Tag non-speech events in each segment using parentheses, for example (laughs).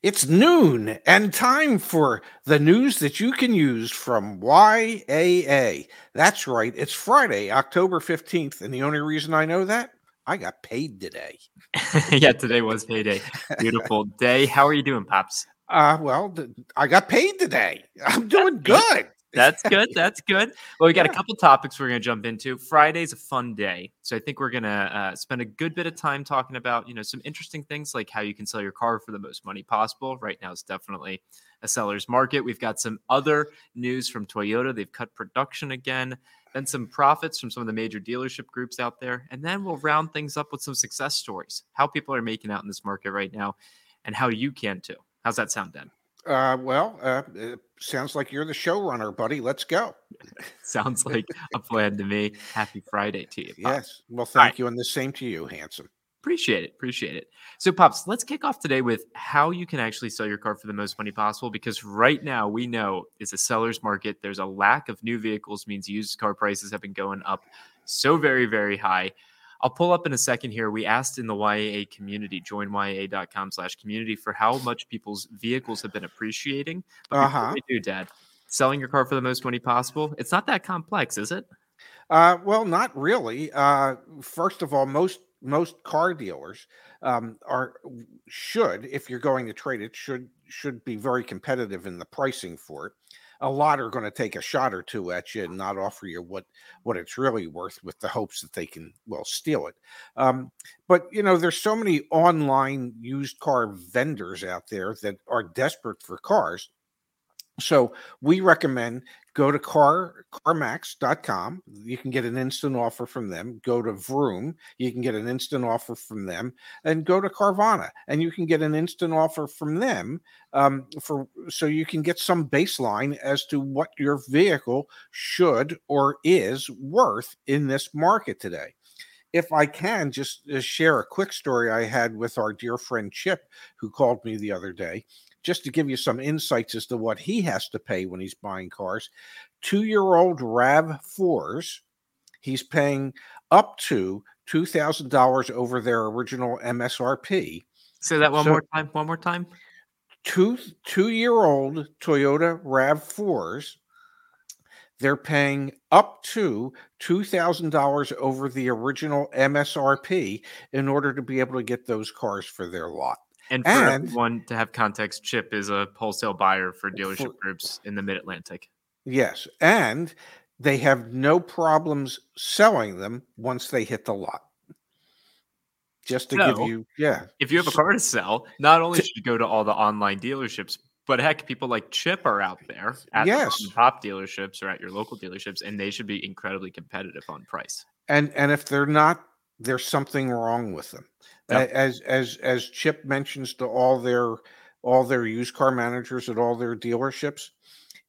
It's noon and time for the news that you can use from YAA. That's right, it's Friday, October 15th. And the only reason I know that, I got paid today. (laughs) yeah, today was payday. Beautiful day. How are you doing, Pops? Uh, well, I got paid today. I'm doing (laughs) good. That's good. (laughs) That's good. Well, we got yeah. a couple topics we're going to jump into. Friday's a fun day, so I think we're going to uh, spend a good bit of time talking about you know some interesting things like how you can sell your car for the most money possible. Right now, it's definitely a seller's market. We've got some other news from Toyota. They've cut production again. Then some profits from some of the major dealership groups out there, and then we'll round things up with some success stories, how people are making out in this market right now, and how you can too. How's that sound, Dan? Uh, well, uh, sounds like you're the showrunner, buddy. Let's go. (laughs) sounds like a plan to me. Happy Friday to you. Pop. Yes. Well, thank you, and the same to you, handsome. Appreciate it. Appreciate it. So, Pops, let's kick off today with how you can actually sell your car for the most money possible. Because right now, we know it's a seller's market. There's a lack of new vehicles, means used car prices have been going up so very, very high. I'll pull up in a second here. We asked in the YAA community, joinyaa.com slash community, for how much people's vehicles have been appreciating. But uh-huh. we do, Dad, selling your car for the most money possible, it's not that complex, is it? Uh, well, not really. Uh, first of all, most most car dealers um, are should, if you're going to trade it, should should be very competitive in the pricing for it a lot are going to take a shot or two at you and not offer you what what it's really worth with the hopes that they can well steal it. Um, but you know there's so many online used car vendors out there that are desperate for cars so we recommend go to car carmax.com. You can get an instant offer from them. Go to Vroom, you can get an instant offer from them, and go to Carvana, and you can get an instant offer from them um, for so you can get some baseline as to what your vehicle should or is worth in this market today if I can just uh, share a quick story I had with our dear friend Chip, who called me the other day just to give you some insights as to what he has to pay when he's buying cars. Two year old RAV4s, he's paying up to $2,000 over their original MSRP. Say that one so, more time. One more time. Two two year old Toyota RAV4s, they're paying up to $2,000 over the original MSRP in order to be able to get those cars for their lot. And for and, everyone to have context, Chip is a wholesale buyer for dealership for, groups in the Mid Atlantic. Yes, and they have no problems selling them once they hit the lot. Just to so, give you, yeah. If you have a car to sell, not only should you go to all the online dealerships, but heck, people like Chip are out there at yes. the top dealerships or at your local dealerships, and they should be incredibly competitive on price. And and if they're not, there's something wrong with them. Yep. As as as Chip mentions to all their all their used car managers at all their dealerships,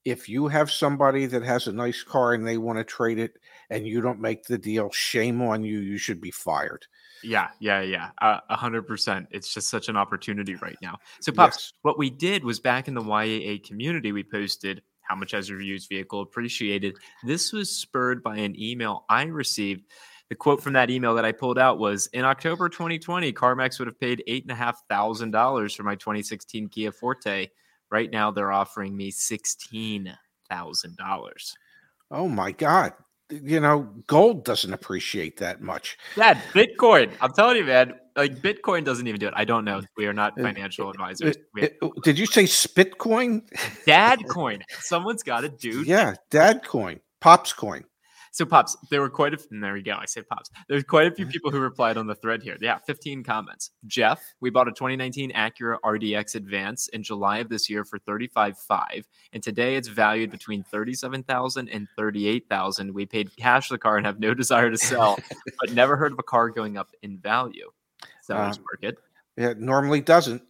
if you have somebody that has a nice car and they want to trade it and you don't make the deal, shame on you. You should be fired. Yeah, yeah, yeah. A hundred percent. It's just such an opportunity right now. So, Pops, yes. what we did was back in the YAA community, we posted how much has your used vehicle appreciated. This was spurred by an email I received the quote from that email that I pulled out was in October 2020, CarMax would have paid eight and a half thousand dollars for my 2016 Kia Forte. Right now, they're offering me sixteen thousand dollars. Oh my god! You know, gold doesn't appreciate that much. Dad, Bitcoin. I'm telling you, man. Like Bitcoin doesn't even do it. I don't know. We are not financial advisors. Have- oh, did you say Spitcoin? Dad coin. Someone's got to do. Yeah, Dad coin, Pops coin. So pops, there were quite a there we go. I say pops. There's quite a few people who replied on the thread here. Yeah, 15 comments. Jeff, we bought a 2019 Acura RDX Advance in July of this year for 35.5, and today it's valued between 37,000 and 38,000. We paid cash for the car and have no desire to sell, (laughs) but never heard of a car going up in value. Seller's uh, market. It normally doesn't.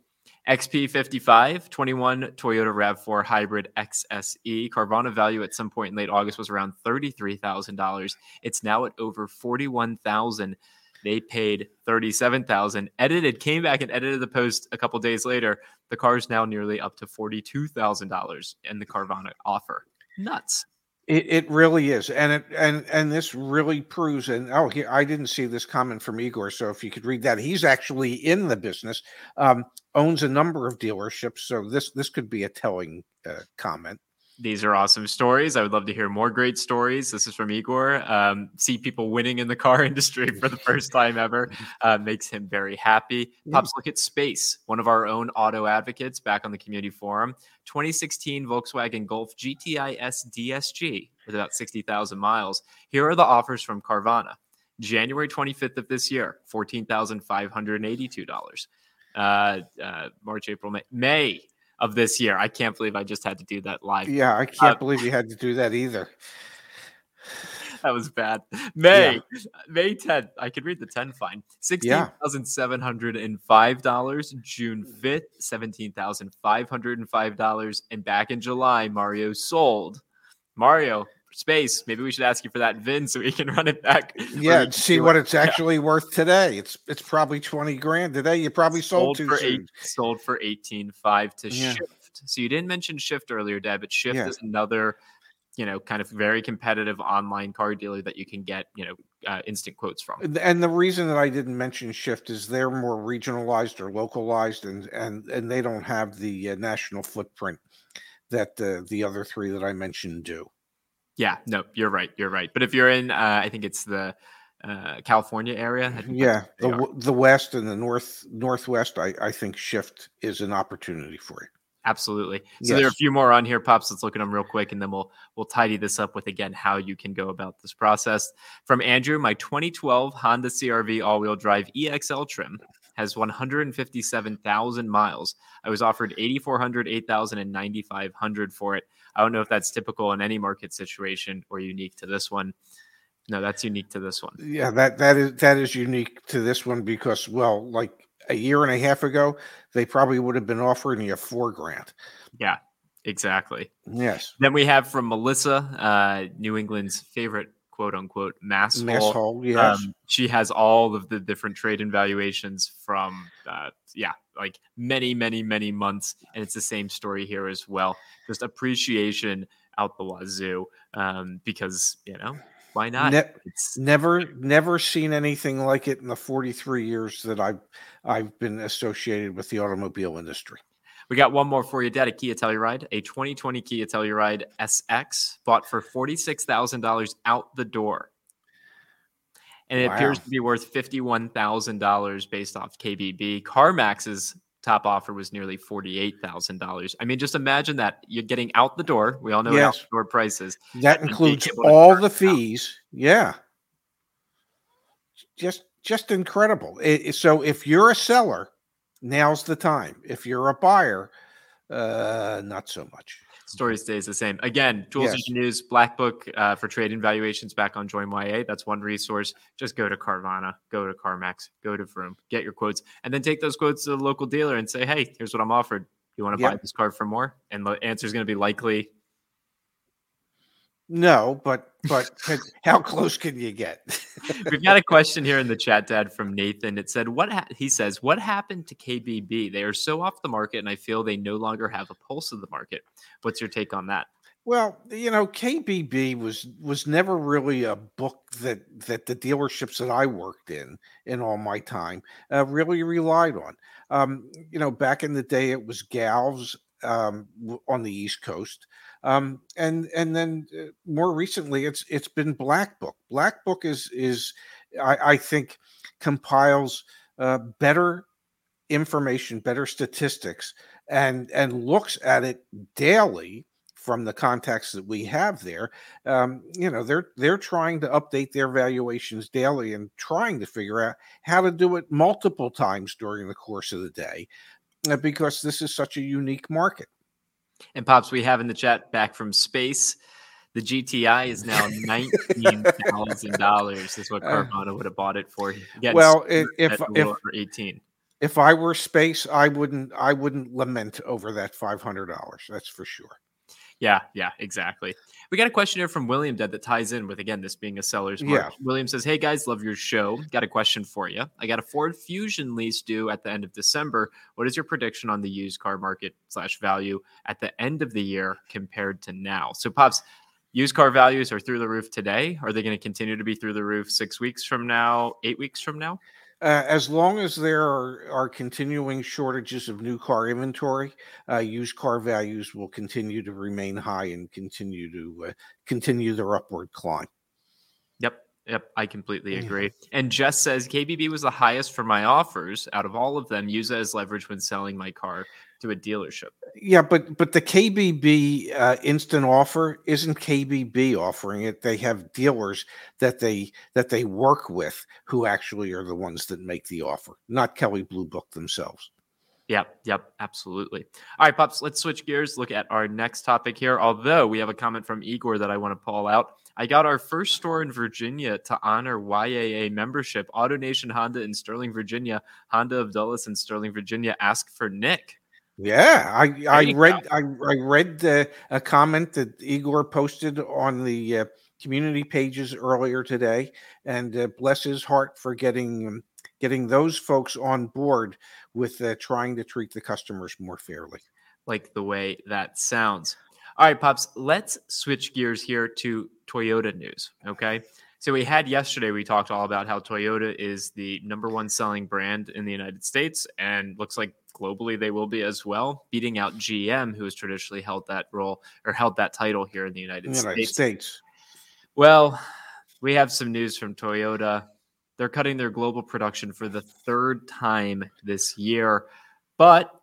XP55, 21 Toyota RAV4 Hybrid XSE. Carvana value at some point in late August was around $33,000. It's now at over 41,000. They paid 37,000. Edited, came back and edited the post a couple days later. The car is now nearly up to $42,000 in the Carvana offer. Nuts. It, it really is, and it and and this really proves. And oh, here I didn't see this comment from Igor, so if you could read that, he's actually in the business, um, owns a number of dealerships, so this this could be a telling uh, comment. These are awesome stories. I would love to hear more great stories. This is from Igor. Um, see people winning in the (laughs) car industry for the first time ever uh, makes him very happy. Pops, look at Space, one of our own auto advocates back on the community forum. 2016 Volkswagen Golf GTI S DSG with about 60,000 miles. Here are the offers from Carvana. January 25th of this year, $14,582. Uh, uh, March, April, May. May of this year. I can't believe I just had to do that live. Yeah, I can't uh, believe you had to do that either. (laughs) that was bad. May yeah. May 10th. I could read the 10 fine. $16,705. June 5th, $17,505. And back in July, Mario sold. Mario, space. Maybe we should ask you for that VIN so we can run it back. Yeah, see what it's actually yeah. worth today. It's it's probably twenty grand today. You probably sold, sold for soon. eight, sold for eighteen five to yeah. Shift. So you didn't mention Shift earlier, Dad, but Shift yeah. is another, you know, kind of very competitive online car dealer that you can get, you know, uh, instant quotes from. And the reason that I didn't mention Shift is they're more regionalized or localized, and and and they don't have the uh, national footprint that uh, the other three that I mentioned do. Yeah, no, you're right. You're right. But if you're in, uh, I think it's the uh, California area. Yeah, the the west and the north northwest. I I think shift is an opportunity for you. Absolutely. So yes. there are a few more on here, pops. Let's look at them real quick, and then we'll we'll tidy this up with again how you can go about this process. From Andrew, my 2012 Honda CRV all-wheel drive EXL trim has 157,000 miles. I was offered 8,400, 8,000, and 9,500 for it. I don't know if that's typical in any market situation or unique to this one. No, that's unique to this one. Yeah, that that is that is unique to this one because well, like a year and a half ago, they probably would have been offering you a four grand. Yeah, exactly. Yes. Then we have from Melissa, uh, New England's favorite quote unquote mass, mass hole. hole yes. Um, she has all of the different trade and valuations from uh, yeah, like many, many, many months. And it's the same story here as well. Just appreciation out the wazoo. Um, because, you know, why not? Ne- never, never seen anything like it in the 43 years that I've I've been associated with the automobile industry. We got one more for you, Dad. A Kia Telluride, a 2020 Kia Telluride SX, bought for $46,000 out the door and it wow. appears to be worth fifty-one thousand dollars based off KBB. CarMax's top offer was nearly forty-eight thousand dollars. I mean, just imagine that you're getting out the door. We all know yes. outdoor prices. That includes all the fees. Out. Yeah, just just incredible. It, so if you're a seller, now's the time. If you're a buyer, uh, not so much story stays the same. Again, Jules yes. News Black Book uh, for trading valuations back on Join YAA. That's one resource. Just go to Carvana, go to CarMax, go to Vroom, get your quotes, and then take those quotes to the local dealer and say, "Hey, here's what I'm offered. You want to yep. buy this car for more?" And the answer is going to be likely no, but but (laughs) how close can you get? (laughs) We've got a question here in the chat, Dad, from Nathan. It said, "What ha-, he says? What happened to KBB? They are so off the market, and I feel they no longer have a pulse of the market. What's your take on that?" Well, you know, KBB was was never really a book that that the dealerships that I worked in in all my time uh, really relied on. Um, you know, back in the day, it was Galves um, on the East Coast. Um, and and then uh, more recently, it's it's been Black Book. Black Book is is I, I think compiles uh, better information, better statistics, and and looks at it daily from the context that we have there. Um, you know, they're they're trying to update their valuations daily and trying to figure out how to do it multiple times during the course of the day, uh, because this is such a unique market. And Pops, we have in the chat back from space. The GTI is now nineteen thousand dollars. Is what (laughs) uh, Carvana would have bought it for. well, if if, for eighteen. if I were space, I wouldn't I wouldn't lament over that five hundred dollars. That's for sure. Yeah, yeah, exactly. We got a question here from William Dead that ties in with again this being a seller's market. Yeah. William says, "Hey guys, love your show. Got a question for you. I got a Ford Fusion lease due at the end of December. What is your prediction on the used car market slash value at the end of the year compared to now?" So, pops, used car values are through the roof today. Are they going to continue to be through the roof six weeks from now, eight weeks from now? Uh, as long as there are, are, continuing shortages of new car inventory, uh, used car values will continue to remain high and continue to uh, continue their upward climb. Yep, yep, I completely agree. And Jess says KBB was the highest for my offers out of all of them. Use it as leverage when selling my car to a dealership. Yeah, but but the KBB uh, instant offer isn't KBB offering it. They have dealers that they that they work with who actually are the ones that make the offer, not Kelley Blue Book themselves. Yep, yep, absolutely. All right, pops, let's switch gears. Look at our next topic here. Although we have a comment from Igor that I want to pull out. I got our first store in Virginia to honor YAA membership. AutoNation Honda in Sterling, Virginia. Honda of Dulles in Sterling, Virginia. Ask for Nick. Yeah, I I read I, I read uh, a comment that Igor posted on the uh, community pages earlier today, and uh, bless his heart for getting um, getting those folks on board with uh, trying to treat the customers more fairly. Like the way that sounds. All right, pops. Let's switch gears here to Toyota news. Okay. So we had yesterday, we talked all about how Toyota is the number one selling brand in the United States and looks like globally they will be as well, beating out GM, who has traditionally held that role or held that title here in the United, United States. States. Well, we have some news from Toyota. They're cutting their global production for the third time this year, but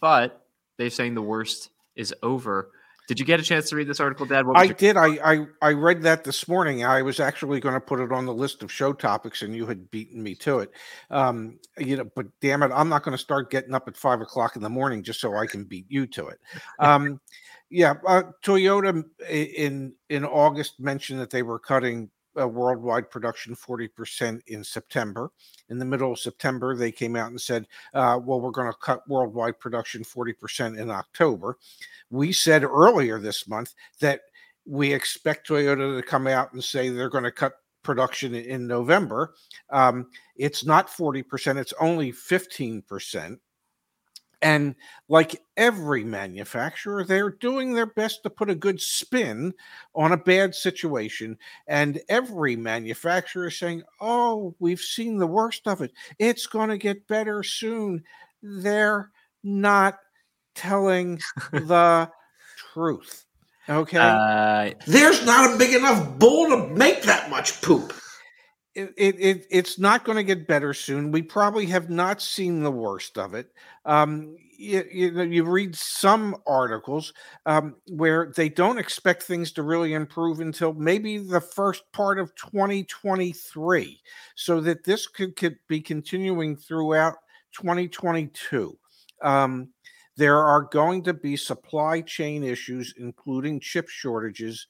but they're saying the worst is over. Did you get a chance to read this article, Dad? I your- did. I, I I read that this morning. I was actually going to put it on the list of show topics, and you had beaten me to it. Um, you know, but damn it, I'm not going to start getting up at five o'clock in the morning just so I can beat you to it. Um, yeah, uh, Toyota in in August mentioned that they were cutting uh, worldwide production 40% in September. In the middle of September, they came out and said, uh, well, we're going to cut worldwide production 40% in October. We said earlier this month that we expect Toyota to come out and say they're going to cut production in November. Um, it's not 40%, it's only 15%. And like every manufacturer, they're doing their best to put a good spin on a bad situation. And every manufacturer is saying, oh, we've seen the worst of it. It's going to get better soon. They're not telling (laughs) the truth. Okay. Uh, There's not a big enough bowl to make that much poop it, it, it's not going to get better soon. We probably have not seen the worst of it. Um, you, you, you read some articles um, where they don't expect things to really improve until maybe the first part of 2023, so that this could, could be continuing throughout 2022. Um, there are going to be supply chain issues, including chip shortages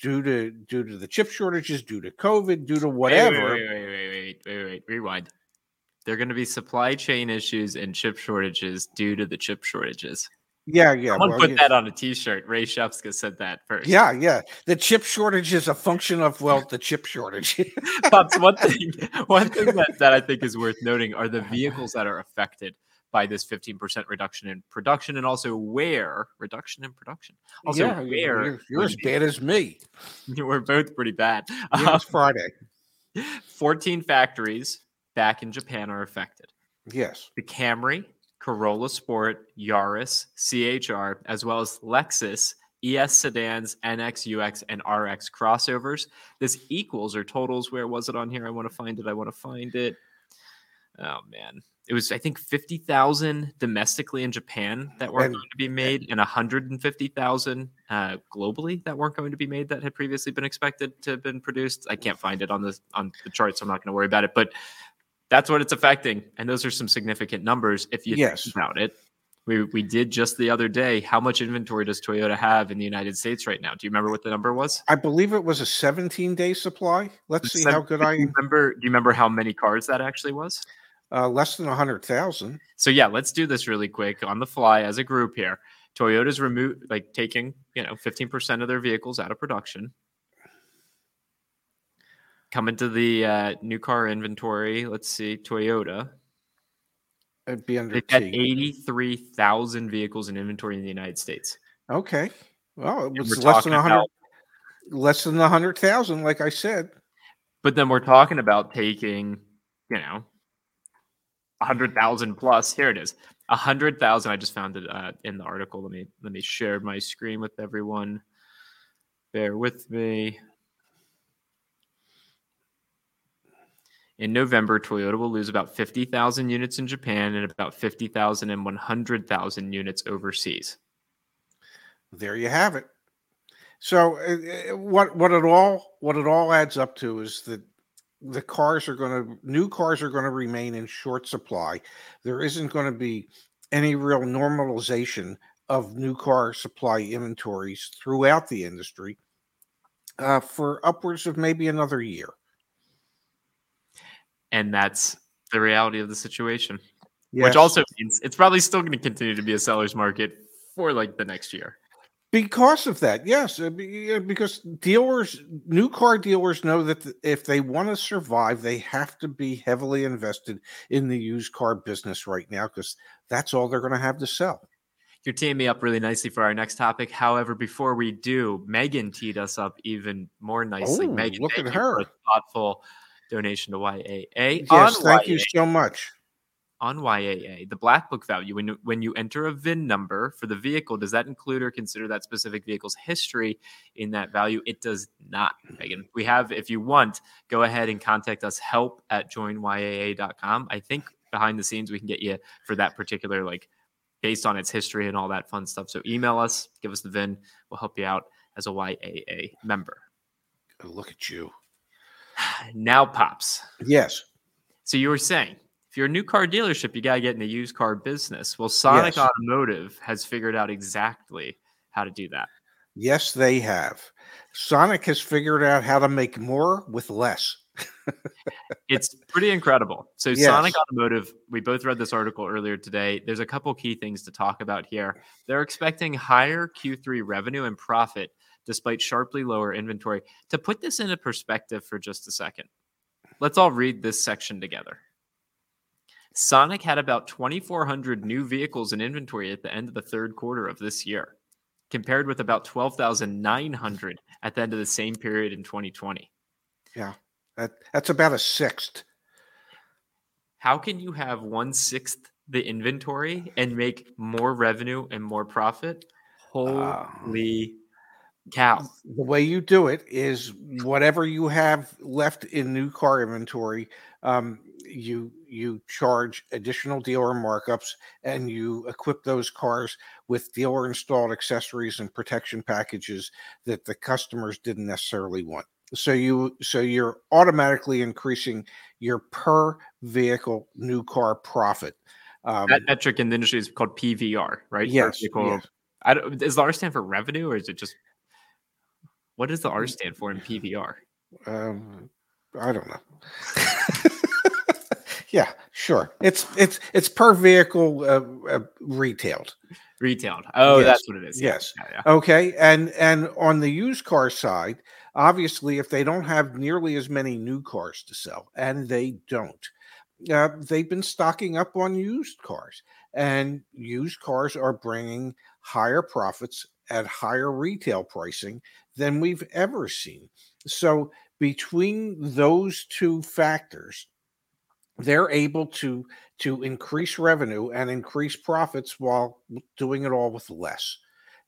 due to due to the chip shortages, due to COVID, due to whatever. Wait, wait, wait, wait, wait, wait, rewind. There are going to be supply chain issues and chip shortages due to the chip shortages. Yeah, yeah. Someone well, put yeah. that on a T-shirt. Ray Shefska said that first. Yeah, yeah. The chip shortage is a function of well, the chip shortage. (laughs) Pops, one thing, (laughs) one thing that, that I think is worth noting are the vehicles that are affected by this 15% reduction in production and also where reduction in production. Also, yeah, where you're, you're as bad as me. (laughs) We're both pretty bad. Yeah, um, Friday. (laughs) 14 factories back in Japan are affected. Yes. The Camry, Corolla Sport, Yaris, CHR, as well as Lexus, ES sedans, NX, UX, and RX crossovers. This equals or totals. Where was it on here? I want to find it. I want to find it. Oh man, it was I think fifty thousand domestically in Japan that weren't and, going to be made, and hundred and fifty thousand uh, globally that weren't going to be made that had previously been expected to have been produced. I can't find it on the on the chart, so I'm not going to worry about it. But that's what it's affecting, and those are some significant numbers if you yes. think about it. We, we did just the other day. How much inventory does Toyota have in the United States right now? Do you remember what the number was? I believe it was a 17 day supply. Let's see how good I remember. Do you remember how many cars that actually was? Uh, less than a hundred thousand. So yeah, let's do this really quick on the fly as a group here. Toyota's remove like taking you know fifteen percent of their vehicles out of production. Coming to the uh, new car inventory. Let's see, Toyota. It'd be under They've got eighty-three thousand vehicles in inventory in the United States. Okay. Well, it was less than a hundred. about- Less than a hundred thousand, like I said. But then we're talking about taking, you know, hundred thousand plus. Here it is, a hundred thousand. I just found it uh, in the article. Let me let me share my screen with everyone. Bear with me. In November, Toyota will lose about 50,000 units in Japan and about 50,000 and 100,000 units overseas. There you have it. So uh, uh, what what it all what it all adds up to is that the cars are going to new cars are going to remain in short supply. There isn't going to be any real normalization of new car supply inventories throughout the industry uh, for upwards of maybe another year. And that's the reality of the situation. Yes. which also means it's probably still going to continue to be a seller's market for like the next year. Because of that, yes, uh, because dealers, new car dealers know that if they want to survive, they have to be heavily invested in the used car business right now because that's all they're going to have to sell. You're teeing me up really nicely for our next topic. However, before we do, Megan teed us up even more nicely. Oh, Megan, look at her. thoughtful donation to YAA. Yes, thank you so much. On YAA, the black book value, when you, when you enter a VIN number for the vehicle, does that include or consider that specific vehicle's history in that value? It does not, Megan. We have, if you want, go ahead and contact us, help at joinyaa.com. I think behind the scenes, we can get you for that particular, like, based on its history and all that fun stuff. So email us, give us the VIN. We'll help you out as a YAA member. Look at you. (sighs) Now, Pops. Yes, So you were saying, if you're a new car dealership, you got to get in the used car business. Well, Sonic Yes. Automotive has figured out exactly how to do that. yes, they have. Sonic has figured out how to make more with less. It's pretty incredible. So Yes. Sonic Automotive, we both read this article earlier today. There's a couple key things to talk about here. They're expecting higher Q3 revenue and profit despite sharply lower inventory. To put this into perspective for just a second, let's all read this section together. Sonic had about 2,400 new vehicles in inventory at the end of the third quarter of this year, compared with about 12,900 at the end of the same period in 2020. That that's about a sixth. How can you have one sixth the inventory and make more revenue and more profit? Uh, Holy cow. the way you do it is whatever you have left in new car inventory um, you you charge additional dealer markups and you equip those cars with dealer installed accessories and protection packages that the customers didn't necessarily want so you so you're automatically increasing your per vehicle new car profit um, That metric in the industry is called PVR, right? Yes, yes. I don't, does the R stand for revenue or is it just what does the R stand for in PVR? Um, I don't know. (laughs) (laughs) yeah, sure. It's it's it's per vehicle uh, uh, retailed. Retailed. Oh, Yes. that's what it is. Yes. yeah, yeah. Okay, and and on the used car side, obviously, if they don't have nearly as many new cars to sell, and they don't, uh, they've been stocking up on used cars, and used cars are bringing higher profits at higher retail pricing than we've ever seen. So between those two factors, they're able to to increase revenue and increase profits while doing it all with less.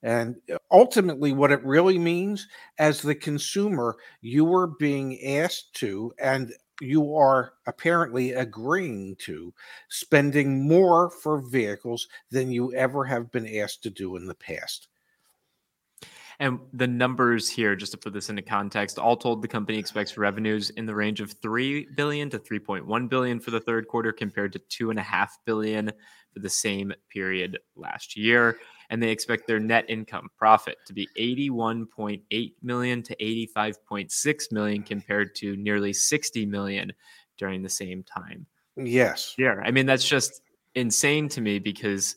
And uh, ultimately, what it really means as the consumer, you are being asked to, and you are apparently agreeing to, spending more for vehicles than you ever have been asked to do in the past. And the numbers here, just to put this into context, all told, the company expects revenues in the range of three billion to three point one billion for the third quarter, compared to two and a half billion for the same period last year. And they expect their net income profit to be eighty-one point eight million to eighty-five point six million, compared to nearly sixty million during the same time Yes. Yeah, I mean that's just insane to me because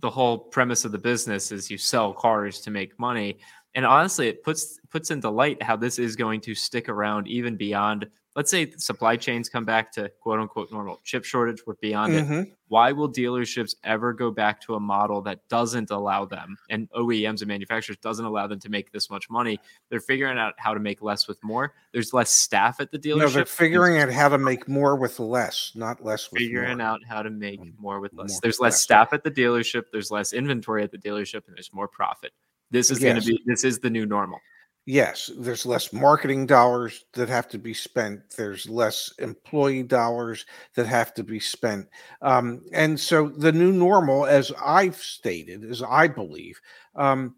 the whole premise of the business is you sell cars to make money, and honestly, it puts puts into light how this is going to stick around even beyond. Let's say supply chains come back to quote unquote normal. Chip shortage, we're beyond it. Mhm. Why will dealerships ever go back to a model that doesn't allow them and OEMs and manufacturers doesn't allow them to make this much money? They're figuring out how to make less with more. There's less staff at the dealership. No, they're figuring out how to make more with less, not less with figuring more. out how to make Mm, more with less. more there's less less. staff at the dealership. There's less inventory at the dealership, and there's more profit. This is going to be. This is the new normal. Yes, there's less marketing dollars that have to be spent. There's less employee dollars that have to be spent. Um, and so the new normal, as I've stated, as I believe, um,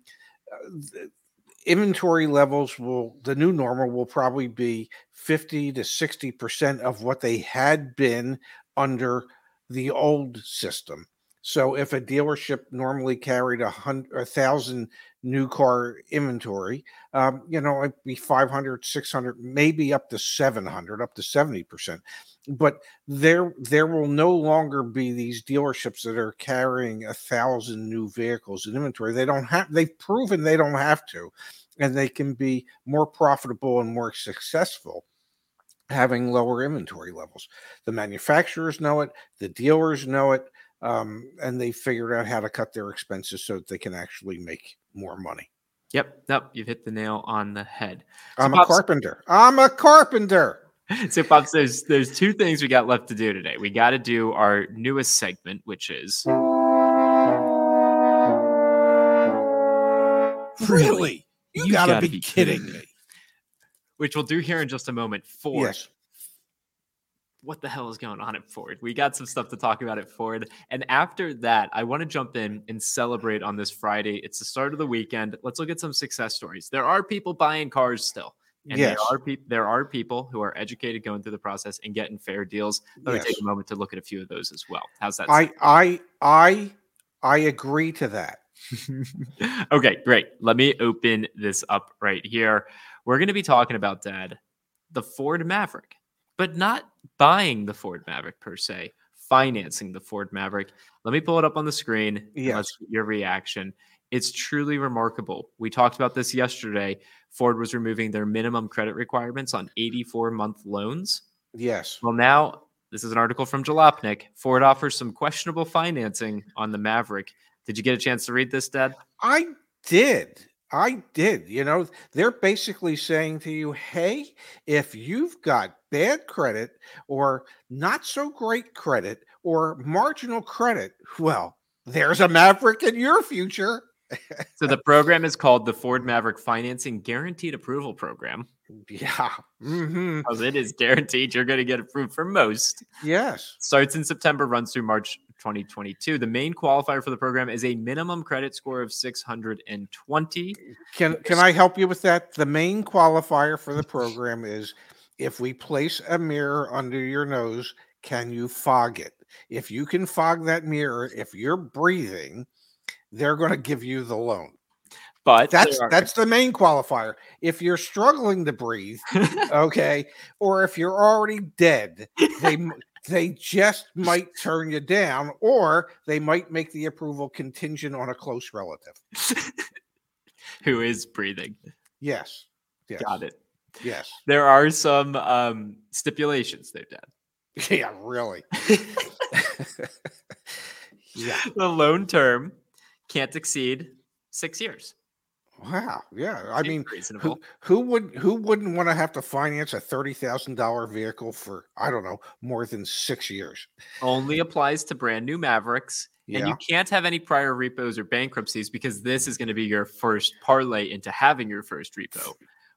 inventory levels will, the new normal will probably be 50 to 60% of what they had been under the old system. So if a dealership normally carried a hundred, a thousand new car inventory, um, you know, it'd be 500, 600, maybe up to 700, up to 70%. But there, there will no longer be these dealerships that are carrying a thousand new vehicles in inventory. They don't have, they've proven they don't have to, and they can be more profitable and more successful having lower inventory levels. The manufacturers know it, the dealers know it, um, and they figured out how to cut their expenses so that they can actually make more money. Yep. Nope. You've hit the nail on the head. I'm a carpenter. I'm a carpenter. (laughs) So, pops, there's there's two things we got left to do today. We got to do our newest segment, which is Really? You, You gotta, gotta be, kidding kidding me. which we'll do here in just a moment. Ford. Yes. What the hell is going on at Ford? We got some stuff to talk about at Ford. And after that, I want to jump in and celebrate on this Friday. It's the start of the weekend. Let's look at some success stories. There are people buying cars still. And Yes. there are people there are people who are educated going through the process and getting fair deals. Let me take a moment to look at a few of those as well. How's that? I I I I agree to that. (laughs) okay, great. Let me open this up right here. We're going to be talking about, Dad, the Ford Maverick, but not buying the Ford Maverick per se, financing the Ford Maverick. Let me pull it up on the screen. Yes. Let's get your reaction. It's truly remarkable. We talked about this yesterday. Ford was removing their minimum credit requirements on 84 month loans. Yes. Well, now this is an article from Jalopnik. Ford offers some questionable financing on the Maverick. Did you get a chance to read this, Dad? I did. I did. You know, they're basically saying to you, hey, if you've got bad credit or not so great credit or marginal credit, (laughs) well, there's a maverick in your future. So the program is called the Ford Maverick Financing Guaranteed Approval Program. Yeah. hmm Because it is guaranteed you're going to get approved for most. Yes. Starts in September, runs through March 2022. The main qualifier for the program is a minimum credit score of 620. Can can I help you with that? The main qualifier for the program is if we place a mirror under your nose, can you fog it? If you can fog that mirror, if you're breathing, they're going to give you the loan. But That's that's the main qualifier. If you're struggling to breathe, (laughs) okay, or if you're already dead, they they just might turn you down, or they might make the approval contingent on a close relative. (laughs) who is breathing. Yes. Yes. Got it. Yes. There are some um, stipulations they've done. (laughs) Yeah, really. (laughs) yeah. The loan term can't exceed six years. Wow. Yeah. I mean, who who would who wouldn't want to have to finance a thirty thousand dollar vehicle for I don't know more than six years? only applies to brand new Mavericks. And you can't have any prior repos or bankruptcies because this is going to be your first parlay into having your first repo.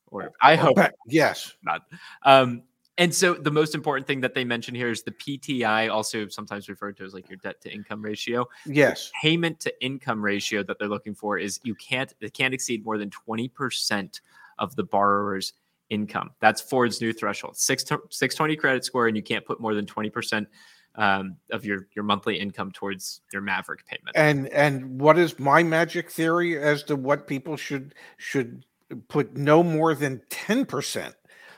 Or I hope yes. not. Um, and so the most important thing that they mention here is the PTI, also sometimes referred to as like your debt to income ratio. Yes. Payment to income ratio that they're looking for is you can't it can't exceed more than 20% of the borrower's income. That's Ford's new threshold. Six 620 credit score, and you can't put more than 20% um, of your your monthly income towards your Maverick payment. And and what is my magic theory as to what people should should put no more than ten percent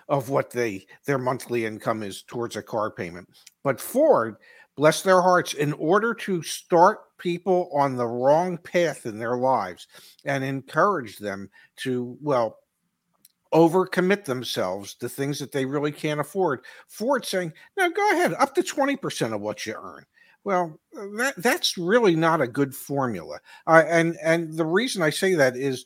of what they their monthly income is towards a car payment. But Ford, bless their hearts, in order to start people on the wrong path in their lives and encourage them to, well, overcommit themselves to things that they really can't afford. Ford saying, "No, go ahead, up to 20% of what you earn." Well, that that's really not a good formula. Uh, and and the reason I say that is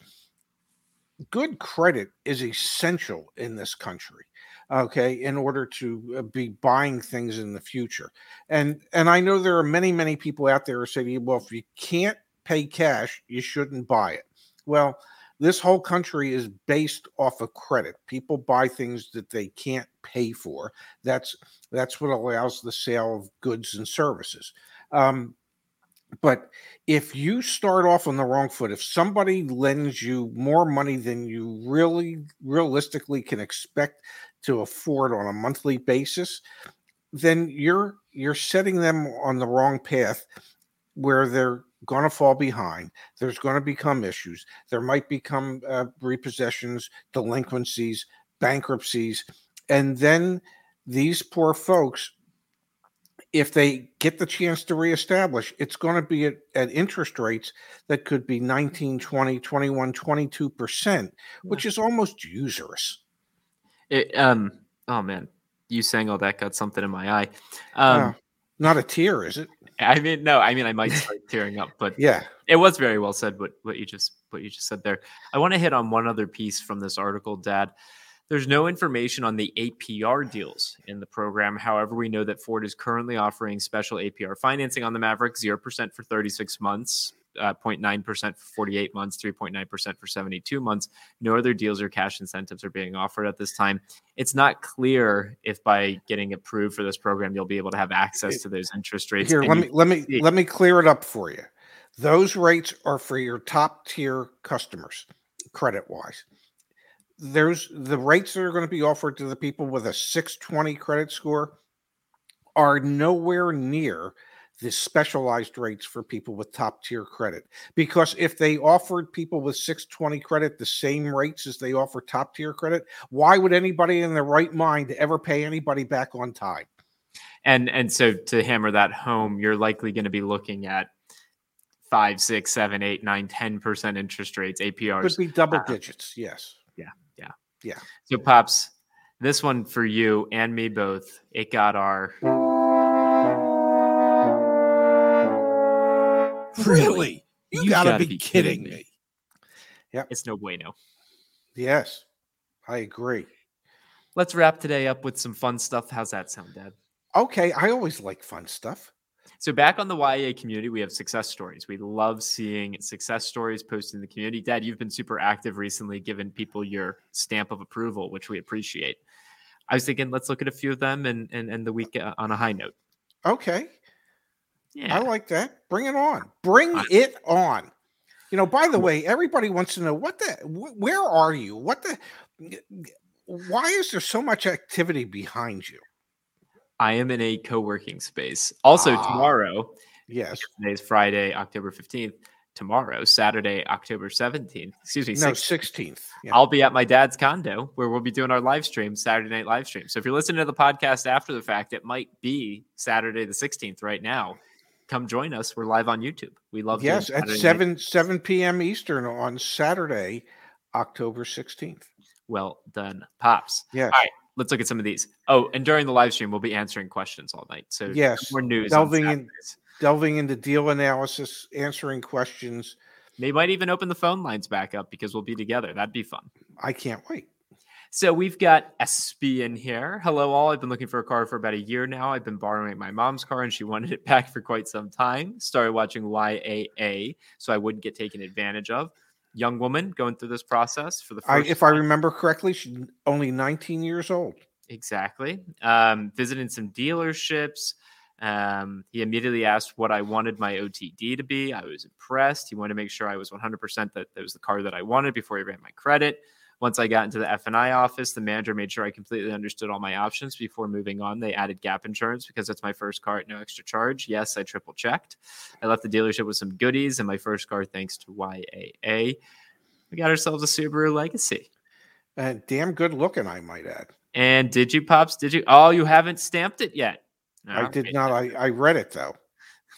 good credit is essential in this country okay in order to uh, be buying things in the future. And and i know there are many many people out there who say well if you can't pay cash you shouldn't buy it. Well this whole country is based off of credit. People buy things that they can't pay for. That's that's what allows the sale of goods and services. Um, but if you start off on the wrong foot if somebody lends you more money than you really realistically can expect to afford on a monthly basis then you're you're setting them on the wrong path where they're going to fall behind there's going to become issues there might become uh, repossessions delinquencies bankruptcies and then these poor folks if they get the chance to reestablish, it's going to be at, at, interest rates that could be 19, 20, 21, 22%, which is almost usurious. It, um, oh man, you saying all that got something in my eye. Um, uh, not a tear, is it? I mean, no, I mean, I might start (laughs) tearing up, but yeah, it was very well said. What, what you just, what you just said there. I want to hit on one other piece from this article, Dad. There's no information on the APR deals in the program. However, we know that Ford is currently offering special APR financing on the Maverick, 0% for 36 months, uh, 0.9% for 48 months, 3.9% for 72 months. No other deals or cash incentives are being offered at this time. It's not clear if by getting approved for this program, you'll be able to have access to those interest rates. Here, let me let me see. let me clear it up for you. Those rates are for your top tier customers, credit wise there's the rates that are going to be offered to the people with a 620 credit score are nowhere near the specialized rates for people with top tier credit. Because if they offered people with 620 credit the same rates as they offer top tier credit, why would anybody in their right mind ever pay anybody back on time? And and so to hammer that home, you're likely going to be looking at five, six, seven, eight, nine, ten percent interest rates, APRs. Could be double uh, digits, yes. Yeah. So, Pops, this one for you and me both. It got our. Really? You, you gotta, gotta, be, be kidding, kidding me. me. Yeah. It's no bueno. Yes, I agree. Let's wrap today up with some fun stuff. How's that sound, Dad? Okay. I always like fun stuff. So back on the YAA community, we have success stories. We love seeing success stories posted in the community. Dad, you've been super active recently, giving people your stamp of approval, which we appreciate. I was thinking, let's look at a few of them and and end the week uh, on a high note. Okay. Yeah, I like that. Bring it on. Bring it on. You know, by the way, everybody wants to know what the where are you? What the why is there so much activity behind you? I am in a co-working space. Also ah, tomorrow, yes, today's Friday, October fifteenth. Tomorrow, Saturday, October seventeenth. Excuse me, no sixteenth. Yeah. I'll be at my dad's condo where we'll be doing our live stream, Saturday night live stream. So if you're listening to the podcast after the fact, it might be Saturday the sixteenth right now. Come join us. We're live on YouTube. We love you. yes at seven night. seven p.m. Eastern on Saturday, October sixteenth. Well done, pops. Yeah. All right let's look at some of these. Oh, and during the live stream, we'll be answering questions all night. So yes, more news. Delving in, delving into deal analysis, answering questions. They might even open the phone lines back up because we'll be together. That'd be fun. I can't wait. So we've got SB in here. Hello, all. I've been looking for a car for about a year now. I've been borrowing my mom's car, and she (laughs) wanted it back for quite some time. Started watching YAA, so I wouldn't get taken advantage of young woman going through this process for the first. I, if time. I remember correctly, she's only 19 years old. Exactly. Um, visiting some dealerships. Um, he immediately asked what I wanted my OTD to be. I was impressed. He wanted to make sure I was 100% that that was the car that I wanted before he ran my credit. Once I got into the F&I office, the manager made sure I completely understood all my options before moving on. They added gap insurance because it's my first car at no extra charge. Yes, I triple checked. I left the dealership with some goodies and my first car thanks to YAA. We got ourselves a Subaru Legacy. And damn good looking, I might add. And did you, Pops? Did you? Oh, you haven't stamped it yet. I did not. I, I read it though. (laughs)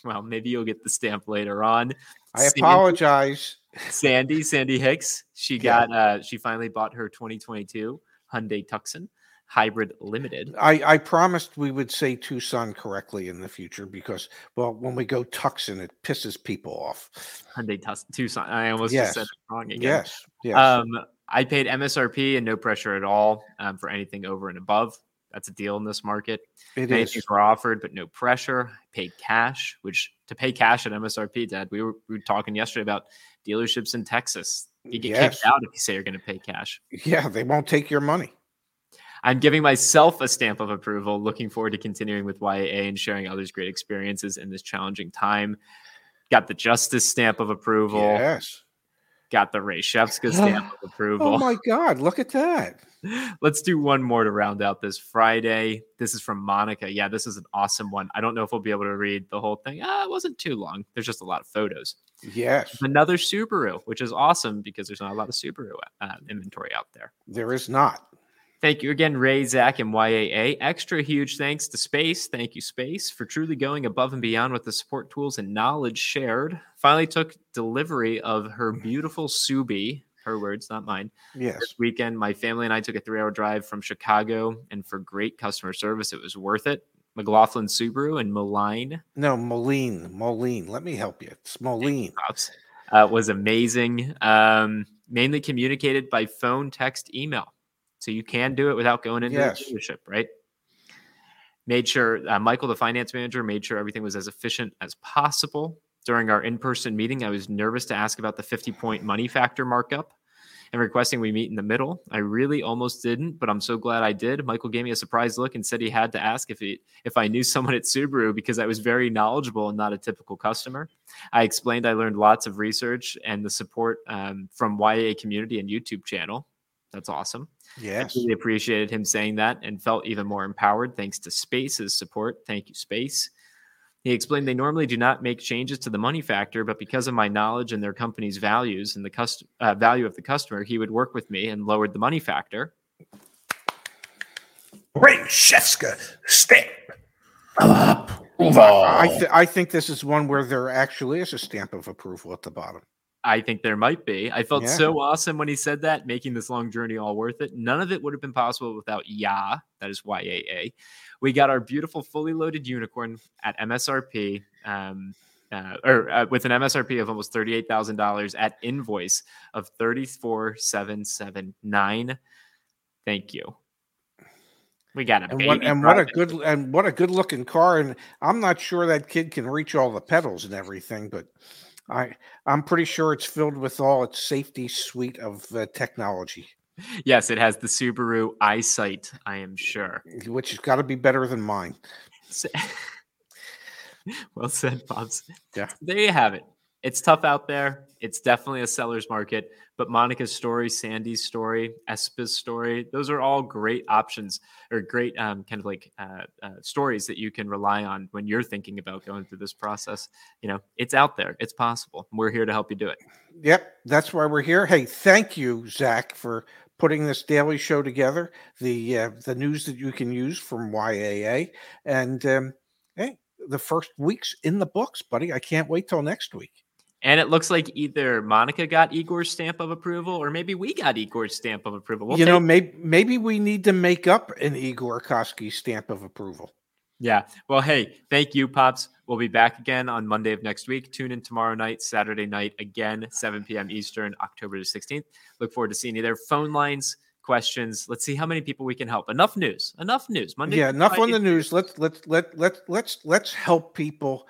Well, maybe you'll get the stamp later on. I apologize. Sandy, Sandy Hicks. She (laughs) Yeah. got uh she finally bought her 2022 Hyundai Tucson Hybrid Limited. I, I promised we would say Tucson correctly in the future because, well, when we go Tucson, it pisses people off. Hyundai Tucson. I almost just said Yes. it wrong again. Yes. Yes. Um, I paid MSRP and no pressure at all um, for anything over and above. That's a deal in this market. it Many is. things were offered, but no pressure. I paid cash, which to pay cash at MSRP, Dad, we were, we were talking yesterday about dealerships in Texas. You get Yes. kicked out if you say you're going to pay cash. Yeah, they won't take your money. I'm giving myself a stamp of approval. Looking forward to continuing with YAA and sharing others' great experiences in this challenging time. Got the Justice stamp of approval. Yes. Got the Ray Shefska (laughs) stamp of approval. Oh my God! Look at that. (laughs) Let's do one more to round out this Friday. This is from Monica. Yeah, this is an awesome one. I don't know if we'll be able to read the whole thing. Ah, it wasn't too long. There's just a lot of photos. Yes, Another Subaru, which is awesome because there's not a lot of Subaru uh, inventory out there. there is not. Thank you again, Ray, Zach, and YAA. Extra huge thanks to Space. Thank you, Space, for truly going above and beyond with the support tools and knowledge shared. Finally took delivery of her beautiful Subi, her words, not mine. Yes. This weekend, my family and I took a three hour drive from Chicago, and for great customer service, it was worth it. McLaughlin Subaru and Moline No, Moline. Moline. Let me help you. It's Moline. Uh, was amazing. Um, mainly communicated by phone, text, email. So you can do it without going into Yes. the dealership, right? Made sure uh, Michael, the finance manager, made sure everything was as efficient as possible. During our in person meeting, I was nervous to ask about the 50 point money factor markup and requesting we meet in the middle. I really almost didn't, but I'm so glad I did. Michael gave me a surprised look and said he had to ask if he if I knew (laughs) someone at Subaru because I was very knowledgeable and not a typical customer. I explained I learned lots of research and the support um, from YA community and YouTube channel. That's awesome. Yes. I really appreciated him saying that and felt even more empowered thanks to Space's support. Thank you, Space. He explained they normally do not make changes to the money factor, but because of my knowledge and their company's values and the cust- uh, value of the customer, he would work with me and lowered the money factor. Ray Shefska, stamp. I, th- I think this is one where there actually is a stamp of approval at the bottom. I think there might be. I felt Yeah. so awesome when he said that, making this long journey all worth it. None of it would have been possible without YA. That is Y A A. We got our beautiful fully loaded unicorn at MSRP, um, uh, or uh, with an MSRP of almost thirty-eight thousand dollars at invoice of thirty-four seven seven nine. Thank you. We got a And what and what a good and what a good looking car. And I'm not sure that kid can reach all the pedals and everything, but I I'm pretty sure it's filled with all its safety suite of uh, technology, yes, it has the Subaru eyesight. I am sure. which has got to be better than mine. (laughs) Well said, Pops. Yeah. There you have it. It's tough out there. It's definitely a seller's market. But Monica's story, Sandy's story, Espa's story, those are all great options or great um, kind of like uh, uh, stories that you can rely on when you're thinking about going through this process. You know, it's out there. It's possible. We're here to help you do it. Yep, that's why we're here. Hey, thank you, Zach, for putting this daily show together. The uh, the news that you can use from YAA, and um, hey, the first week's in the books, buddy. I can't wait till next week. And it looks like either Monica got Igor's stamp of approval or maybe we got Igor's stamp of approval. We'll you know, maybe maybe we need to make up an Igor Koski stamp of approval. Yeah. Well, hey, thank you, Pops. We'll be back again on Monday of next week. Tune in tomorrow night, Saturday night, again, 7 p.m. Eastern, October the 16th. Look forward to seeing you there. Phone lines, questions. Let's see how many people we can help. Enough news. Enough news. Monday. yeah, enough on the news. Let's let's let let let's let's help people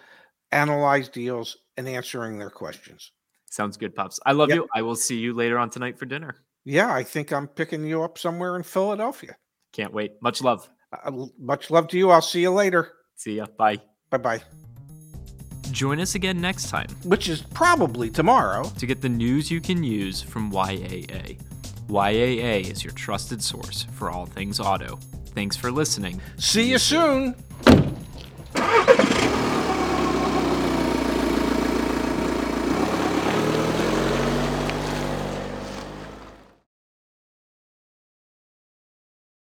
analyze deals and answering their questions. Sounds good, Pops. I love Yep. you. I will see you later on tonight for dinner. Yeah, I think I'm picking you up somewhere in Philadelphia. Can't wait. Much love. Uh, much love to you. I'll see you later. See ya. Bye. Bye bye. Join us again next time Which is probably tomorrow. to get the news you can use from YAA. YAA is your trusted source for all things auto. Thanks for listening. See you soon.